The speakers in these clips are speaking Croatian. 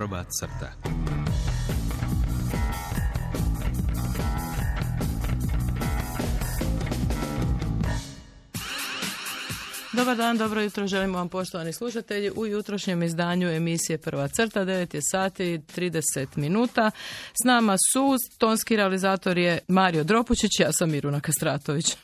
prva crta. Dobar dan, dobro jutro, želimo vam poštovani slušatelji u jutrošnjem izdanju emisije Prva crta, 9 je sati 30 minuta. S nama su, tonski realizator je Mario Dropučić, ja sam Miruna Kastratović.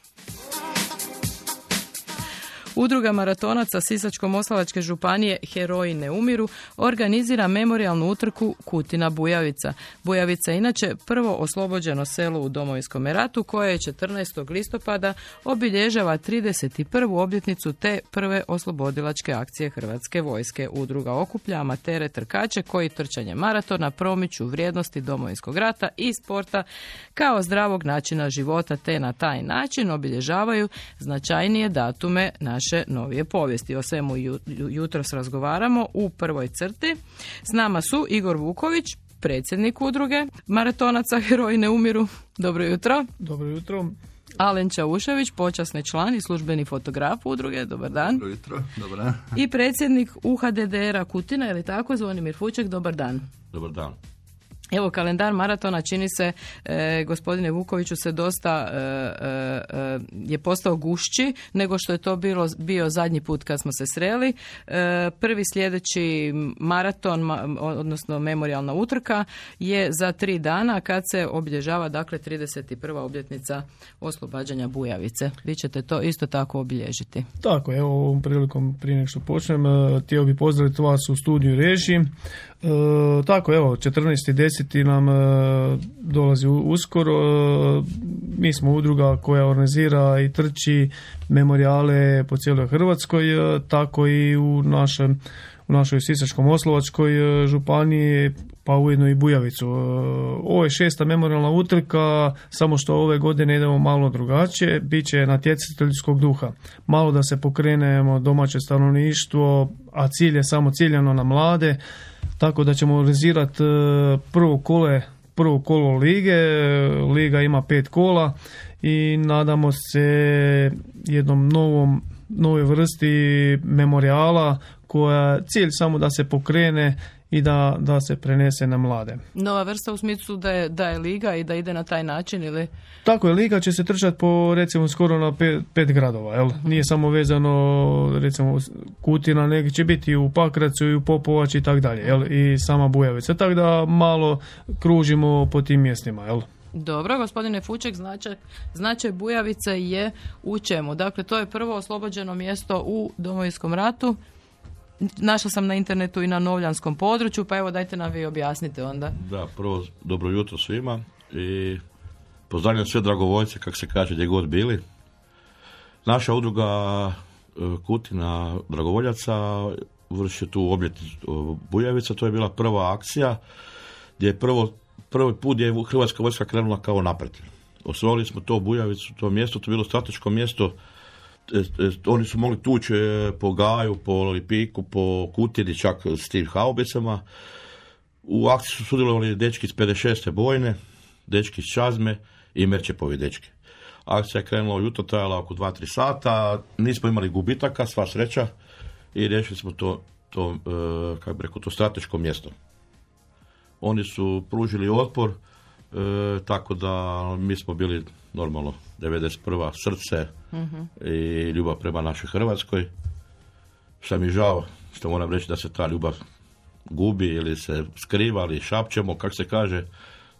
Udruga maratonaca Sisačko-Moslavačke županije Heroji ne umiru organizira memorialnu utrku Kutina Bujavica. Bujavica je inače prvo oslobođeno selo u Domovinskom ratu koje je 14. listopada obilježava 31. obljetnicu te prve oslobodilačke akcije Hrvatske vojske. Udruga okuplja amatere trkače koji trčanje maratona promiču vrijednosti Domovinskog rata i sporta kao zdravog načina života te na taj način obilježavaju značajnije datume naše naše novije povijesti. O svemu jutros razgovaramo u prvoj crti. S nama su Igor Vuković, predsjednik udruge Maratonaca Heroji ne umiru. Dobro jutro. Dobro jutro. Alen Čaušević, počasni član i službeni fotograf udruge. Dobar dan. Dobro jutro. Dobar I predsjednik UHDDR-a Kutina, ili tako, Zvonimir Fuček. Dobar dan. Dobar dan. Evo, kalendar maratona čini se, e, gospodine Vukoviću, se dosta e, e, je postao gušći nego što je to bilo, bio zadnji put kad smo se sreli. Prvi sljedeći maraton, odnosno memorialna utrka, je za tri dana kad se obilježava, dakle, 31. obljetnica oslobađanja Bujavice. Vi ćete to isto tako obilježiti. Tako, evo, ovom prilikom prije nek što počnem, htio bih pozdraviti vas u studiju režiji. E, tako, evo, 14.10. nam e, dolazi uskoro. E, mi smo udruga koja organizira i trči memorijale po cijeloj Hrvatskoj, e, tako i u našem u našoj Sisačko-Moslovačkoj e, županiji, pa ujedno i Bujavicu. Ovo je šesta memorialna utrka, samo što ove godine idemo malo drugačije, bit će natjecateljskog duha. Malo da se pokrenemo domaće stanovništvo, a cilj je samo ciljano na mlade, tako da ćemo organizirati e, prvo kole prvo kolo lige, liga ima pet kola i nadamo se jednom novom nove vrsti memorijala koja cilj samo da se pokrene i da, da se prenese na mlade. Nova vrsta u smislu da je, da je liga i da ide na taj način ili? Tako je, liga će se trčati po recimo skoro na pet, pet gradova, jel? Nije samo vezano recimo Kutina, nego će biti i u Pakracu i u Popovač i tak dalje, jel? I sama Bujavica, tako da malo kružimo po tim mjestima, jel? Dobro, gospodine Fuček, značaj, značaj Bujavice je u čemu? Dakle, to je prvo oslobođeno mjesto u Domovinskom ratu našla sam na internetu i na novljanskom području, pa evo dajte nam vi objasnite onda. Da, prvo dobro jutro svima i pozdravljam sve dragovoljce, kako se kaže, gdje god bili. Naša udruga e, Kutina dragovoljaca vrši tu obljetnicu Bujavica, to je bila prva akcija gdje je prvo, prvi put je Hrvatska vojska krenula kao napred. Osvojili smo to Bujavicu, to mjesto, to je bilo strateško mjesto E, e, oni su mogli tući e, po Gaju, po Lipiku, po Kutini, čak s tim haubicama. U akciji su sudjelovali dečki iz 56. bojne, dečki iz Čazme i Merčepovi dečki. Akcija je krenula jutro, trajala oko 2-3 sata, nismo imali gubitaka, sva sreća i riješili smo to, to kako bi rekao, to strateško mjesto. Oni su pružili otpor, tako da mi smo bili normalno 91. srce i ljubav prema našoj Hrvatskoj. Što mi žao, što moram reći da se ta ljubav gubi ili se skriva ili šapćemo, kako se kaže,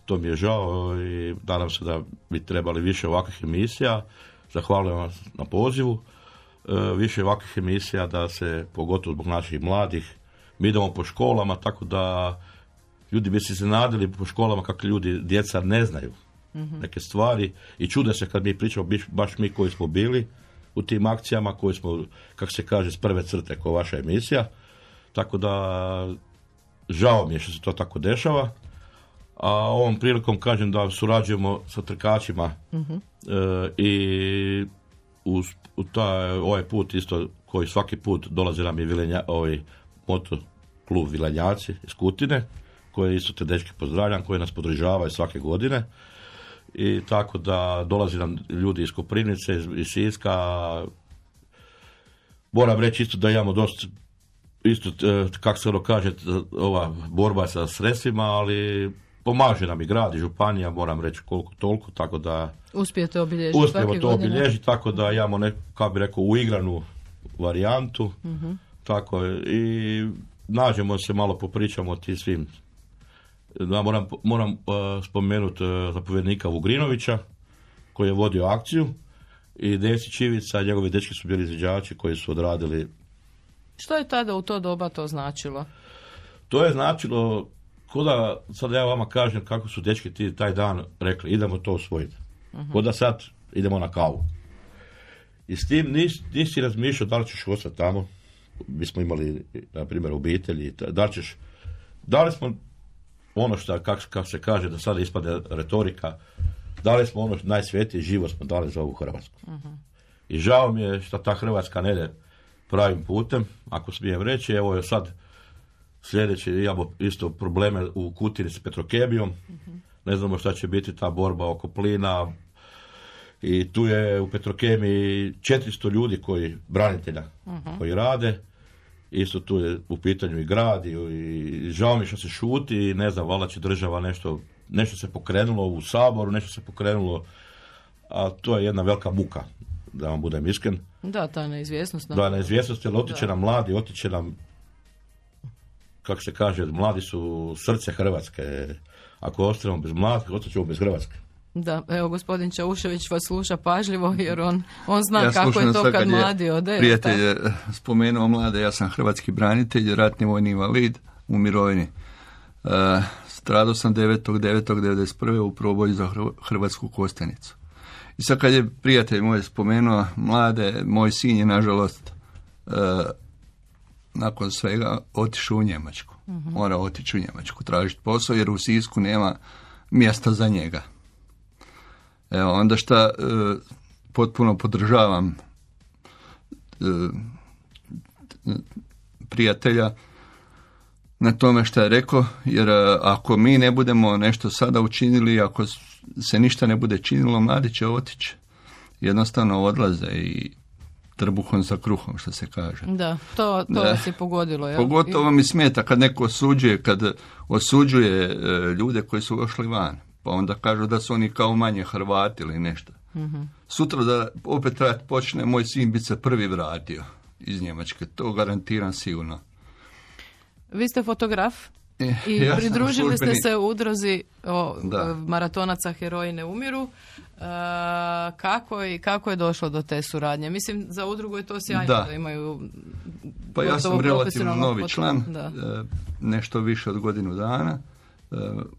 to mi je žao i nadam se da bi trebali više ovakvih emisija. Zahvaljujem vas na pozivu. E, više ovakvih emisija da se, pogotovo zbog naših mladih, mi idemo po školama, tako da ljudi bi se nadali po školama kako ljudi, djeca ne znaju Mhm. neke stvari i čude se kad mi pričamo baš mi koji smo bili u tim akcijama koji smo, kako se kaže, s prve crte kao vaša emisija. Tako da žao mi je što se to tako dešava. A ovom prilikom kažem da surađujemo sa trkačima uh i uz, u taj, ovaj put isto koji svaki put dolazi nam je vilenja, ovaj moto klub Vilenjaci iz Kutine koje isto te dečke pozdravljam, koji nas podržavaju svake godine i tako da dolazi nam ljudi iz Koprivnice, iz, iz Siska. Moram reći isto da imamo dosta isto, e, kako se ono kaže, ova borba sa sredstvima, ali pomaže nam i grad i županija, moram reći koliko toliko, tako da... Uspijete obilježiti Uspijemo to obilježiti, tako da imamo neku, kako bi rekao, uigranu varijantu, uh tako i nađemo se, malo popričamo o ti svim. Da, moram, moram uh, spomenuti uh, zapovjednika Vugrinovića, koji je vodio akciju, i Desi Čivica, njegovi dečki su bili izviđači koji su odradili što je tada u to doba to značilo? To je značilo, ko da sad ja vama kažem kako su dečki ti taj dan rekli, idemo to osvojiti. Uh-huh. Da sad idemo na kavu. I s tim nis, nisi razmišljao da li ćeš ostati tamo. Mi smo imali, na primjer, obitelji. Da li ćeš, da li smo ono što, kako kak se kaže, da sada ispade retorika, da li smo ono najsvetije živo smo dali za ovu Hrvatsku. Uh-huh. I žao mi je što ta Hrvatska ne ide pravim putem, ako smijem reći. Evo je sad sljedeće, imamo isto probleme u Kutini s Petrokemijom. Ne znamo šta će biti ta borba oko plina. I tu je u Petrokemiji 400 ljudi koji, branitelja, koji rade. Isto tu je u pitanju i grad i, žao mi što se šuti i ne znam, valjda će država nešto, nešto se pokrenulo u Saboru, nešto se pokrenulo, a to je jedna velika muka da vam budem iskren. Da, ta neizvjesnost. Da, neizvjesnost, jer otiče nam mladi, otiče nam, kako se kaže, mladi su srce Hrvatske. Ako ostanemo bez mladih, otićemo bez Hrvatske. Da, evo gospodin Čaušević vas sluša pažljivo jer on, on zna kako je to kad, kad mladi ode. Prijatelj je spomenuo mlade, ja sam hrvatski branitelj, ratni vojni invalid u mirovini. Uh, stradao sam 9.9.1991. u proboju za Hrvatsku Kostenicu. I sad kad je prijatelj moj spomenuo mlade, moj sin je nažalost e, nakon svega otišao u Njemačku. uh Mora otići u Njemačku, tražiti posao jer u Sisku nema mjesta za njega. Evo, onda šta e, potpuno podržavam e, prijatelja na tome što je rekao, jer ako mi ne budemo nešto sada učinili, ako se ništa ne bude činilo, mladi će otići. Jednostavno odlaze i trbuhom za kruhom, što se kaže. Da, to, to da. se pogodilo. Ja? Pogotovo mi smeta kad neko osuđuje, kad osuđuje e, ljude koji su ošli van. Pa onda kažu da su oni kao manje Hrvati ili nešto. uh Sutra da opet rat počne, moj sin bi se prvi vratio iz Njemačke. To garantiram sigurno. Vi ste fotograf? E, I pridružili ste se u udrozi o, maratonaca Heroji ne umiru. E, kako, je, kako je došlo do te suradnje? Mislim, za udrugu je to sjajno da, imaju Pa ja sam relativno novi član, da. E, nešto više od godinu dana.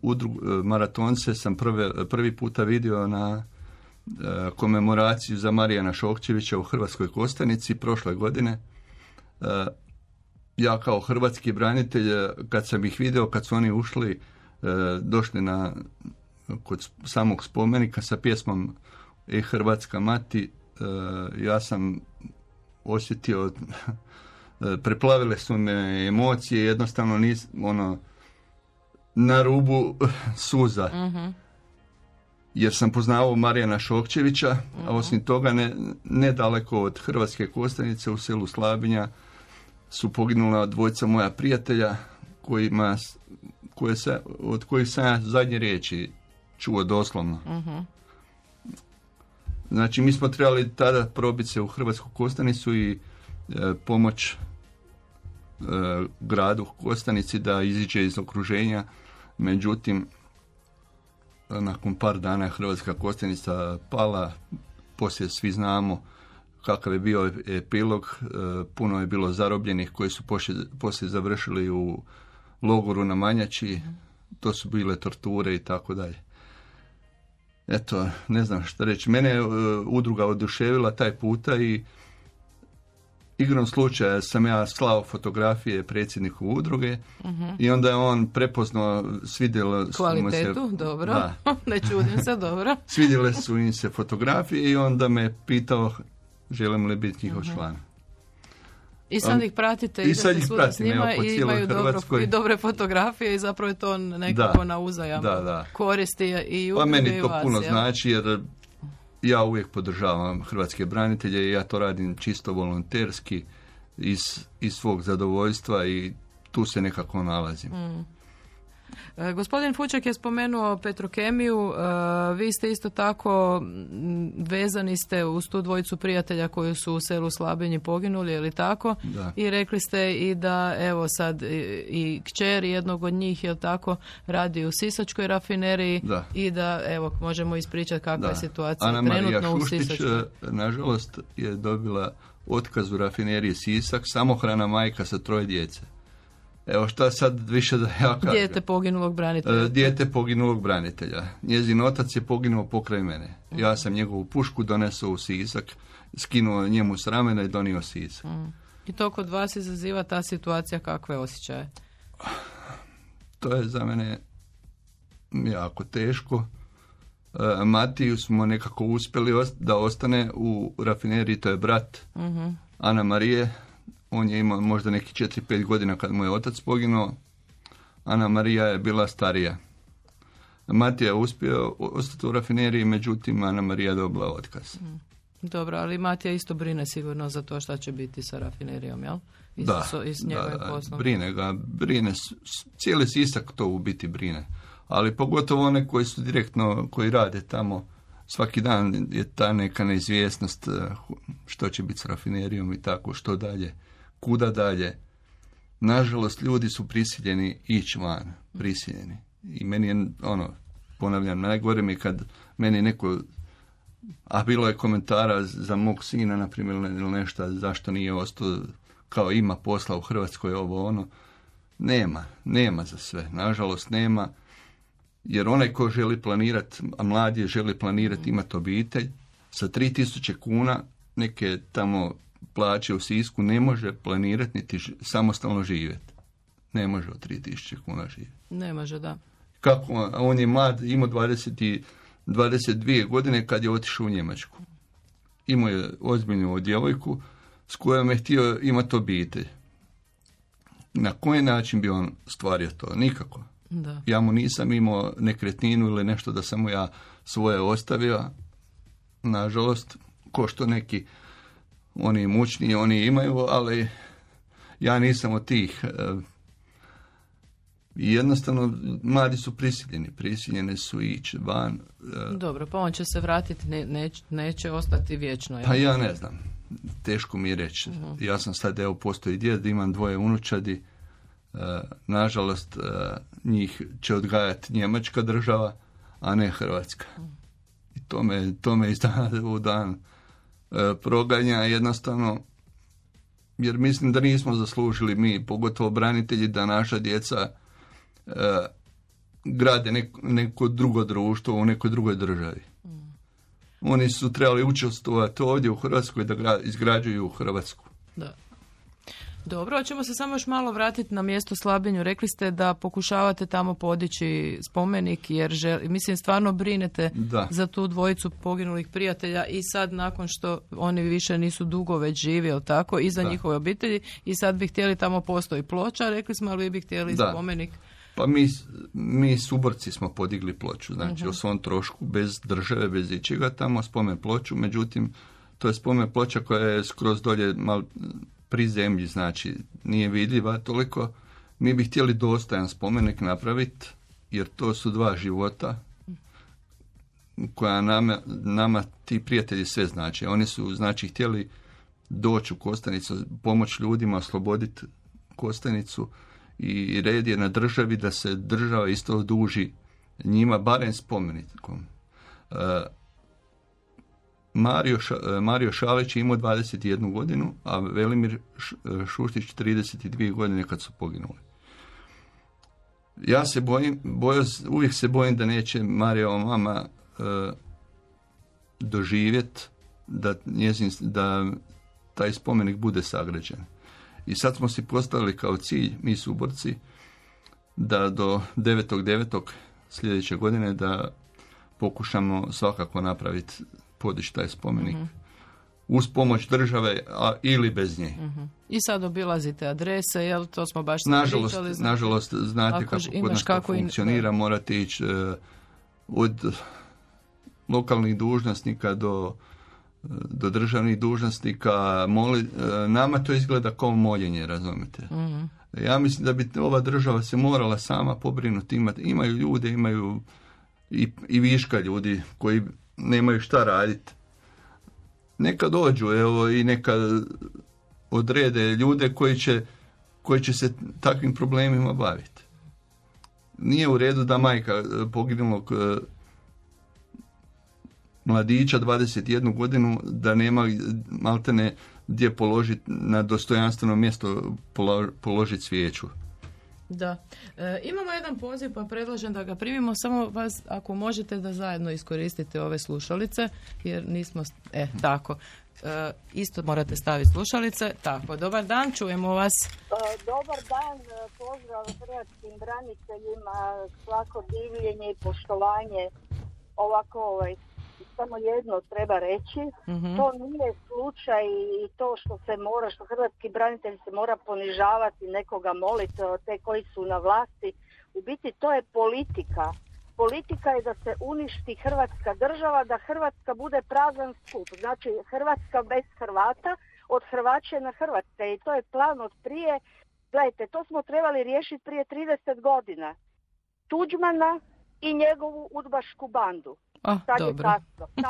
Udrug, maratonce sam prve, prvi puta vidio na komemoraciju za Marijana Šokčevića u Hrvatskoj Kostanici prošle godine. Ja kao hrvatski branitelj, kad sam ih video, kad su oni ušli, došli na kod samog spomenika sa pjesmom E Hrvatska mati, ja sam osjetio, preplavile su me emocije, jednostavno nis, ono, na rubu suza. Mhm. Jer sam poznavao Marijana Šokčevića, a mhm. osim toga ne, nedaleko od Hrvatske Kostanice u selu Slabinja, su poginula dvojca moja prijatelja kojima, koje se, od kojih sam ja zadnje riječi čuo doslovno. uh Znači, mi smo trebali tada probiti se u Hrvatsku Kostanicu i e, pomoć e, gradu Kostanici da iziđe iz okruženja. Međutim, nakon par dana je Hrvatska Kostanica pala, poslije svi znamo kakav je bio epilog, e, puno je bilo zarobljenih koji su poslije završili u logoru na Manjači, to su bile torture i tako dalje. Eto, ne znam što reći. Mene je udruga oduševila taj puta i igrom slučaja sam ja slao fotografije predsjedniku udruge mhm. i onda je on prepoznao svidjelo kvalitetu, se, dobro, ne čudim se, dobro. Svidjele su im se fotografije i onda me pitao želim li biti njihov uh član. I sad ih pratite, i sad ih pratim, s njima i imaju dobro, i dobre fotografije i zapravo je to nekako na uzajam da, da. koristi i Pa meni to puno znači jer ja uvijek podržavam hrvatske branitelje i ja to radim čisto volonterski. iz, iz svog zadovoljstva i tu se nekako nalazim. E, Gospodin Fučak je spomenuo Petrokemiju, e, vi ste isto tako m, vezani ste uz tu dvojicu prijatelja koji su u selu Slabinji poginuli, je li tako? Da. I rekli ste i da evo sad i, kćer jednog od njih, je li tako, radi u Sisačkoj rafineriji Da. i da evo možemo ispričati kakva je situacija Ana Marija trenutno u Šuštić, Sisačkoj. e, nažalost, je dobila otkaz u rafineriji Sisak, samohrana majka sa troje djece. Evo šta sad više da ja kažem. Dijete poginulog branitelja. E, Dijete poginulog branitelja. Njezin otac je poginuo pokraj mene. Ja sam njegovu pušku donesao u Sisak, skinuo njemu s ramena i donio Sisak. I to kod vas izaziva ta situacija kakve osjećaje? To je za mene jako teško. E, Matiju smo nekako uspjeli da ostane u rafineriji, to je brat Ana Marije. On je imao možda neki 4-5 godina kad mu je otac poginuo. Ana Marija je bila starija. Matija je uspio ostati u rafineriji, međutim Ana Marija je dobila otkaz. Dobro, ali Matija isto brine sigurno za to šta će biti sa rafinerijom, jel? I Da, sa- i s da, njegovim da, poslom. brine ga, brine, cijeli Sisak to u biti brine. Ali pogotovo one koji su direktno, koji rade tamo, svaki dan je ta neka neizvjesnost eh, što će biti s rafinerijom i tako, što dalje, kuda dalje. Nažalost, ljudi su prisiljeni ići van, prisiljeni. I meni je, ono, ponavljam, najgore mi kad meni neko a bilo je komentara za mog sina, na primjer, ili nešto, zašto nije ostao, kao ima posla u Hrvatskoj, ovo ono. Nema, nema za sve. Nažalost, nema. Jer onaj ko želi planirati, a mladi želi planirati, imati obitelj, sa 3000 kuna neke tamo plaće u Sisku ne može planirati niti samostalno živjeti. Ne može od 3000 kuna živjeti Ne može, da. kako on, je mlad, imao 20 i, 22 godine kad je otišao u Njemačku. Imao je ozbiljnu djevojku s kojom je htio imati obitelj. Na koji način bi on stvario to? Nikako. Da. Ja mu nisam imao nekretninu ili nešto da sam mu ja svoje ostavio. Nažalost, ko što neki oni mučniji, oni imaju, ali ja nisam od tih. e, I jednostavno, mladi su prisiljeni, prisiljeni su ići van. e, Dobro, pa on će se vratiti, ne, neć- neće ostati vječno. Pa ja ne znam, teško mi je reći. Mhm. Ja sam sad, evo, postoji djed, imam dvoje unučadi. E, nažalost, njih će odgajati njemačka država, a ne Hrvatska. Mhm. I to me, to me iz dana u dan proganja jednostavno, jer mislim da nismo zaslužili mi, pogotovo branitelji, da naša djeca e, grade neko, neko drugo društvo u nekoj drugoj državi. Oni su trebali učestvovati ovdje u Hrvatskoj da gra- izgrađuju Hrvatsku. Da. Dobro, hoćemo se samo još malo vratiti na mjesto Slabinju. Rekli ste da pokušavate tamo podići spomenik jer žel- mislim stvarno brinete Da. za tu dvojicu poginulih prijatelja i sad nakon što oni više nisu dugo već živi, jel tako, i za Da. njihove obitelji i sad bi htjeli tamo postoji ploča, rekli smo, ali vi bi htjeli Da. spomenik. Pa mi, mi suborci smo podigli ploču, znači o svom trošku, bez države, bez ičega tamo, spomen ploču, međutim, to je spomen ploča koja je skroz dolje mal pri zemlji, znači nije vidljiva toliko. Mi bi htjeli dostajan spomenik napraviti, jer to su dva života koja nama, nama ti prijatelji sve znači. Oni su, znači, htjeli doći u Kostanicu, pomoć ljudima, osloboditi Kostanicu i red je na državi da se država isto duži njima barem spomenikom. E, Mario, e, Mario Šalić je imao 21 godinu, a Velimir e, Šuštić 32 godine kad su poginuli. Ja se bojim, bojo, uvijek se bojim da neće Marijeva mama e, doživjet da, njezin, da taj spomenik bude sagrađen. I sad smo si postavili kao cilj, mi suborci, da do 9.9. sljedeće godine da pokušamo svakako napraviti, podići taj spomenik. Uz pomoć države, a, ili bez nje. I sad obilazite adrese, jel to smo baš Nažalost, pričali, znači, nažalost, znate ako kako kod nas kako funkcionira, morate ići e, od lokalnih dužnosnika do do državnih dužnosnika, moli, e, nama to izgleda kao moljenje, razumijete? Mhm. Ja mislim da bi ova država se morala sama pobrinuti, imati, imaju ljude, imaju i, i viška ljudi koji nemaju šta raditi. Neka dođu, evo, i neka odrede ljude koji će, koji će se takvim problemima baviti. Nije u redu da majka e, poginulog e, mladića 21 godinu da nema maltene gdje položiti na dostojanstveno mjesto položiti svijeću. Da. E, imamo jedan poziv pa predlažem da ga primimo. Samo vas ako možete da zajedno iskoristite ove slušalice jer nismo... E, tako. E, isto morate staviti slušalice. Tako, dobar dan, čujemo vas. E, dobar dan, pozdrav hrvatskim braniteljima, svako divljenje i poštovanje ovako ovaj, samo jedno treba reći, mhm. to nije slučaj i to što se mora, što hrvatski branitelj se mora ponižavati, nekoga moliti, te koji su na vlasti. U biti to je politika. Politika je da se uništi Hrvatska država, da Hrvatska bude prazan skup. Znači Hrvatska bez Hrvata, od Hrvaće na Hrvatske. I to je plan od prije. Gledajte, to smo trebali riješiti prije 30 godina. Tuđmana i njegovu udbašku bandu. Oh, dobro.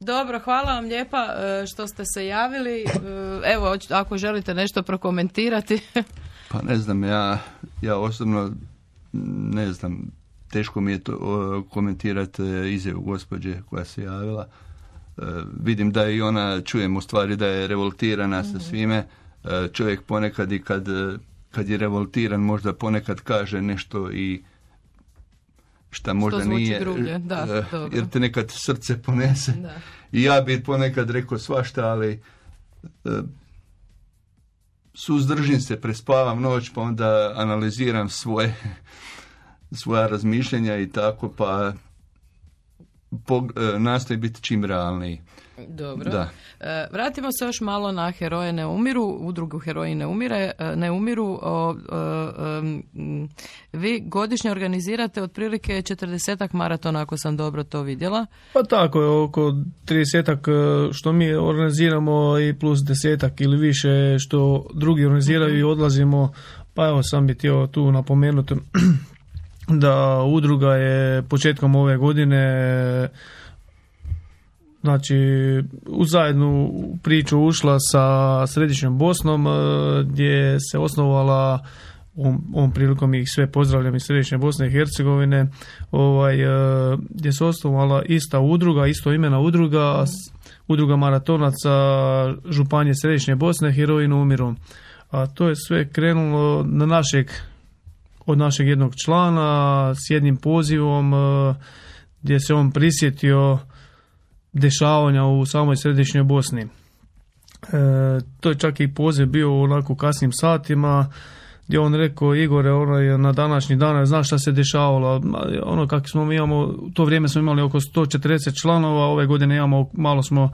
Dobro, hvala vam lijepa e, što ste se javili. E, evo, ako želite nešto prokomentirati. pa ne znam, ja, ja osobno ne znam, teško mi je to komentirati izjavu gospođe koja se javila. E, vidim da i ona, čujem u stvari da je revoltirana sa mhm. svime. Čovjek ponekad i kad, kad je revoltiran možda ponekad kaže nešto i šta možda nije. Da, uh, jer te nekad srce ponese. Da. I ja bi ponekad rekao svašta, ali uh, suzdržim se, prespavam noć, pa onda analiziram svoje svoja razmišljanja i tako, pa nastoji biti čim realniji. Dobro. Da. E, vratimo se još malo na Heroje ne umiru, udrugu Heroji ne, umire, e, ne umiru. O, vi godišnje organizirate otprilike 40 maratona, ako sam dobro to vidjela. Pa tako je, oko 30 e, što mi organiziramo i plus desetak ili više što drugi organiziraju i odlazimo. Pa evo sam bi htio tu napomenuti da udruga je početkom ove godine znači u zajednu priču ušla sa Središnjom Bosnom e, gdje se osnovala ovom, prilikom ih sve pozdravljam iz Središnje Bosne i Hercegovine ovaj, e, gdje se osnovala ista udruga, isto imena udruga udruga maratonaca Županije Središnje Bosne Heroinu umiru. A to je sve krenulo na našeg od našeg jednog člana s jednim pozivom e, gdje se on prisjetio dešavanja u samoj središnjoj Bosni. E, to je čak i poziv bio u onako kasnim satima gdje on rekao Igore ono je na današnji dan znaš šta se dešavalo ono kako smo mi imamo u to vrijeme smo imali oko 140 članova ove godine imamo malo smo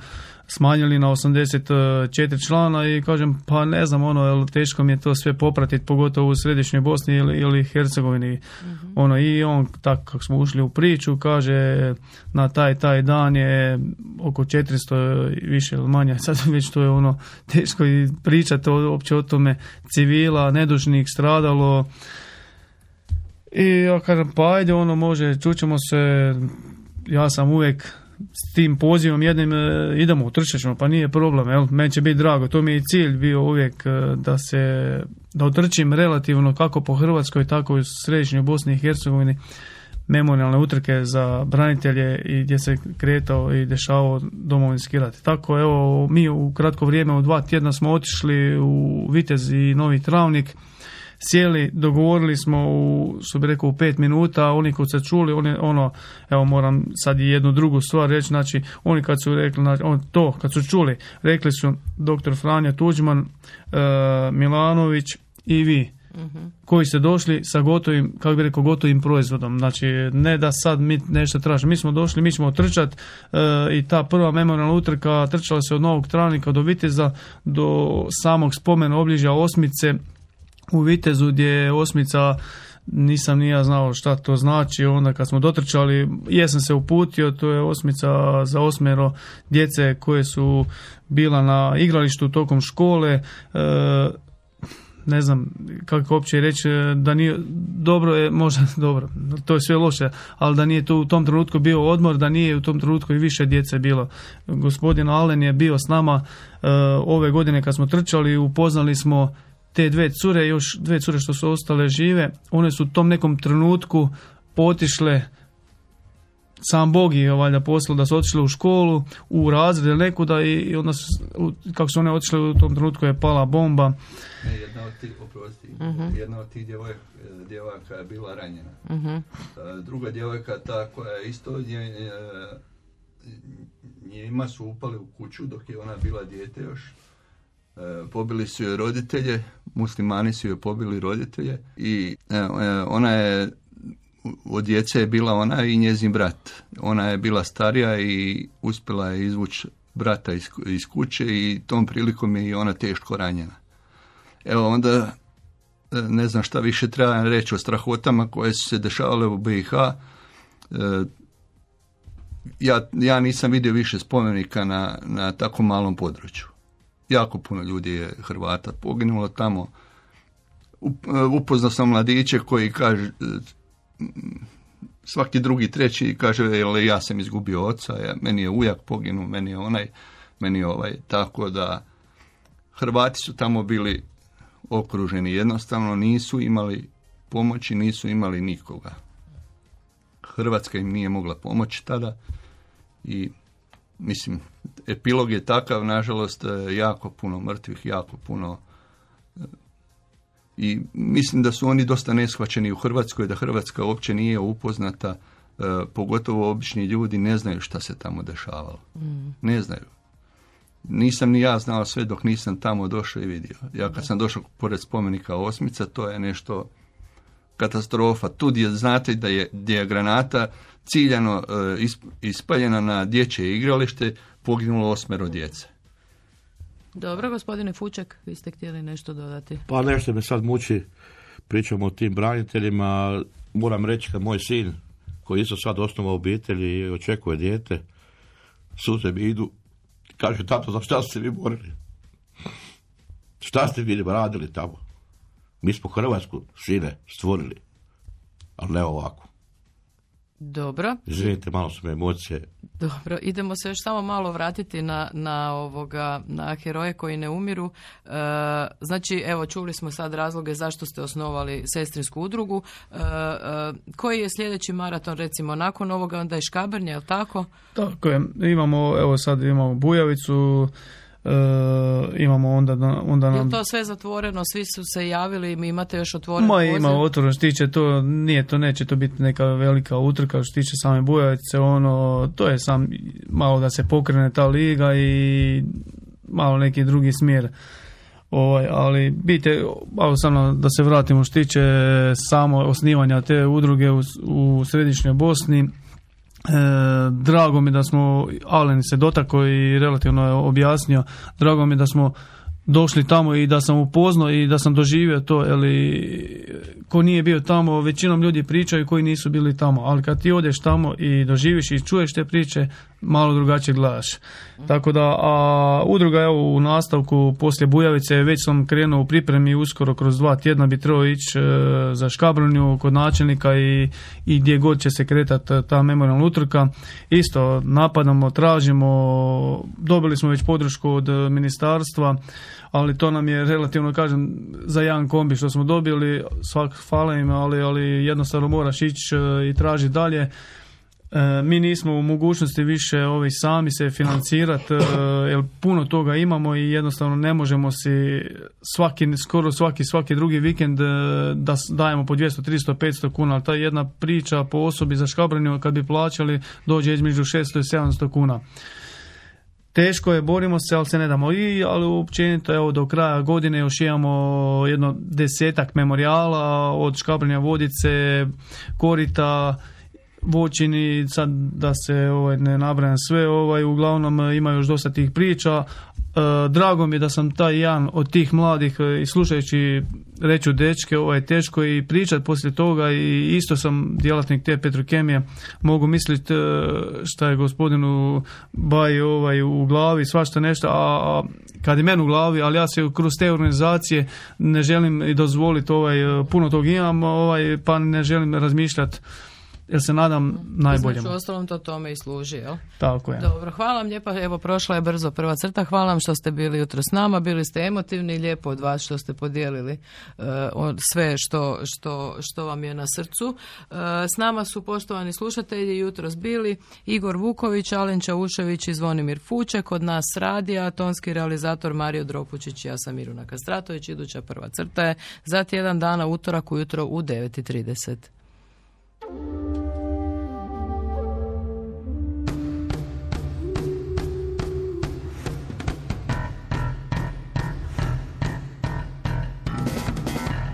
smanjili na 84 člana i kažem pa ne znam ono jel teško mi je to sve popratiti pogotovo u središnjoj Bosni ili, ili Hercegovini. Mhm. ono i on tako kako smo ušli u priču kaže na taj taj dan je oko 400 više ili manje sad već to je ono teško i pričati uopće o tome. Civila nedužnih stradalo. I ja kažem pa ajde ono može čućemo se. Ja sam uvijek s tim pozivom jednim e, idemo, utrčat ćemo, pa nije problem, jel? meni će biti drago, to mi je cilj bio uvijek e, da se, da utrčim relativno kako po Hrvatskoj, tako i u središnjoj Bosni i Hercegovini memorialne utrke za branitelje i gdje se kretao i dešavao domovinski rat. Tako evo, mi u kratko vrijeme, u dva tjedna smo otišli u Vitez i Novi Travnik, sjeli, dogovorili smo u, što bi rekao, u pet minuta, oni kad se čuli, oni, ono, evo moram sad jednu drugu stvar reći, znači, oni kad su rekli, znači, on, to, kad su čuli, rekli su doktor Franja Tuđman, uh, Milanović i vi, koji ste došli sa gotovim, kako bi rekao, gotovim proizvodom. Znači, ne da sad mi nešto tražimo. Mi smo došli, mi ćemo trčati uh, i ta prva memorialna utrka trčala se od Novog Travnika do Viteza do samog spomena obližja Osmice u Vitezu gdje je osmica nisam ni ja znao šta to znači, onda kad smo dotrčali, jesam se uputio, to je osmica za osmero djece koje su bila na igralištu tokom škole, e, ne znam kako uopće reći da nije dobro je možda dobro to je sve loše ali da nije tu u tom trenutku bio odmor da nije u tom trenutku i više djece bilo. Gospodin Alen je bio s nama e, ove godine kad smo trčali upoznali smo te dve cure još dve cure što su ostale žive one su u tom nekom trenutku potišle sam Bog je valjda poslao da su otišli u školu, u razred nekuda i onda su, kako su one otišle u tom trenutku je pala bomba. Ne, jedna od tih, oprosti, uh jedna od tih djevojaka, djevojaka je bila ranjena. uh Druga djevojka, ta koja je isto nje, njima su upali u kuću dok je ona bila dijete još. Pobili su joj roditelje, muslimani su joj pobili roditelje i ona je od djece je bila ona i njezin brat. Ona je bila starija i uspjela je izvući brata iz, kuće i tom prilikom je i ona teško ranjena. Evo onda ne znam šta više treba reći o strahotama koje su se dešavale u BiH. Ja, ja nisam vidio više spomenika na, na tako malom području. Jako puno ljudi je Hrvata poginulo tamo. E, upoznao sam mladiće koji kaže, svaki drugi, treći kaže, jel ja sam izgubio oca, ja, meni je ujak poginuo, meni je onaj, meni je ovaj, tako da Hrvati su tamo bili okruženi, jednostavno nisu imali pomoći, nisu imali nikoga. Hrvatska im nije mogla pomoći tada i mislim, epilog je takav, nažalost, jako puno mrtvih, jako puno i mislim da su oni dosta neshvaćeni u Hrvatskoj, da Hrvatska uopće nije upoznata, e, pogotovo obični ljudi ne znaju šta se tamo dešavalo. Mm. Ne znaju. Nisam ni ja znao sve dok nisam tamo došao i vidio. Ja kad sam došao pored spomenika Osmica, to je nešto katastrofa. Tu je, znate da je, je granata ciljano e, ispaljena na dječje igralište, poginulo osmero djece. Dobro, gospodine Fuček, vi ste htjeli nešto dodati. Pa nešto me sad muči, pričamo o tim braniteljima, moram reći da moj sin, koji isto sad osnova obitelji i očekuje dijete, suze mi idu, kaže, tato, za šta ste vi borili? Šta ste vi radili tamo? Mi smo Hrvatsku, sine, stvorili, ali ne ovako. Dobro. Izvinite, malo su me emocije. Dobro, idemo se još samo malo vratiti na, na, ovoga, na heroje koji ne umiru. E, znači, evo, čuli smo sad razloge zašto ste osnovali sestrinsku udrugu. E, e, koji je sljedeći maraton, recimo, nakon ovoga, onda je Škabrnja, je li tako? Tako je. Imamo, evo sad imamo Bujavicu, E, imamo onda, onda nam... Je to sve zatvoreno, svi su se javili, mi imate još otvoreno Ma ima otvoreno, što tiče to, nije to, neće to biti neka velika utrka što tiče same Bujavice, ono, to je sam malo da se pokrene ta liga i malo neki drugi smjer. Ovaj, ali bite, malo samo da se vratimo što tiče samo osnivanja te udruge u, u središnjoj Bosni, drago mi da smo, Alen se dotako i relativno je objasnio, drago mi da smo došli tamo i da sam upoznao i da sam doživio to, ali ko nije bio tamo, većinom ljudi pričaju koji nisu bili tamo, ali kad ti odeš tamo i doživiš i čuješ te priče, malo drugačije gledaš. Tako da, a udruga evo u nastavku poslije Bujavice, već sam krenuo u pripremi uskoro kroz dva tjedna bi trebao ići e, za Škabrnju kod načelnika i, i gdje god će se kretati ta memorialna utrka. Isto napadamo, tražimo, dobili smo već podršku od ministarstva, ali to nam je relativno, kažem, za jedan kombi što smo dobili, svak hvala im, ali, ali jednostavno moraš ići e, i tražiti dalje. E, mi nismo u mogućnosti više ovi sami se financirati e, jer puno toga imamo i jednostavno ne možemo si svaki, skoro svaki, svaki drugi vikend da dajemo po 200, 300, 500 kuna, ali ta jedna priča po osobi za škabranju kad bi plaćali dođe između 600 i 700 kuna teško je, borimo se, ali se ne damo. I, ali općenito, evo, do kraja godine još imamo jedno desetak memorijala od Škabrnja Vodice, Korita, Voćini, sad da se ovaj, ne nabrajam sve, ovaj, uglavnom ima još dosta tih priča. E, drago mi je da sam taj jedan od tih mladih i slušajući reću dečke, ovo je teško i pričat poslije toga i isto sam djelatnik te petrokemije, mogu misliti šta je gospodinu Baj ovaj u glavi, svašta nešto, a, kad je meni u glavi, ali ja se kroz te organizacije ne želim i dozvoliti ovaj, puno tog imam, ovaj, pa ne želim razmišljati jer se nadam najboljem. Znači, ostalom to tome i služi, jel? Tako je. Dobro, hvala vam lijepa, evo prošla je brzo prva crta, hvala vam što ste bili jutro s nama, bili ste emotivni i lijepo od vas što ste podijelili uh, sve što, što, što vam je na srcu. Uh, s nama su poštovani slušatelji jutros bili Igor Vuković, Alen Čaušević i Zvonimir Fuček, kod nas radija, tonski realizator Mario Dropučić ja sam Miruna Kastratović, iduća prva crta je za tjedan dana utorak ujutro u 9.30.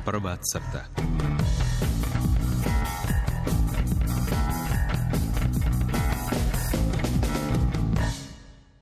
Prva crta.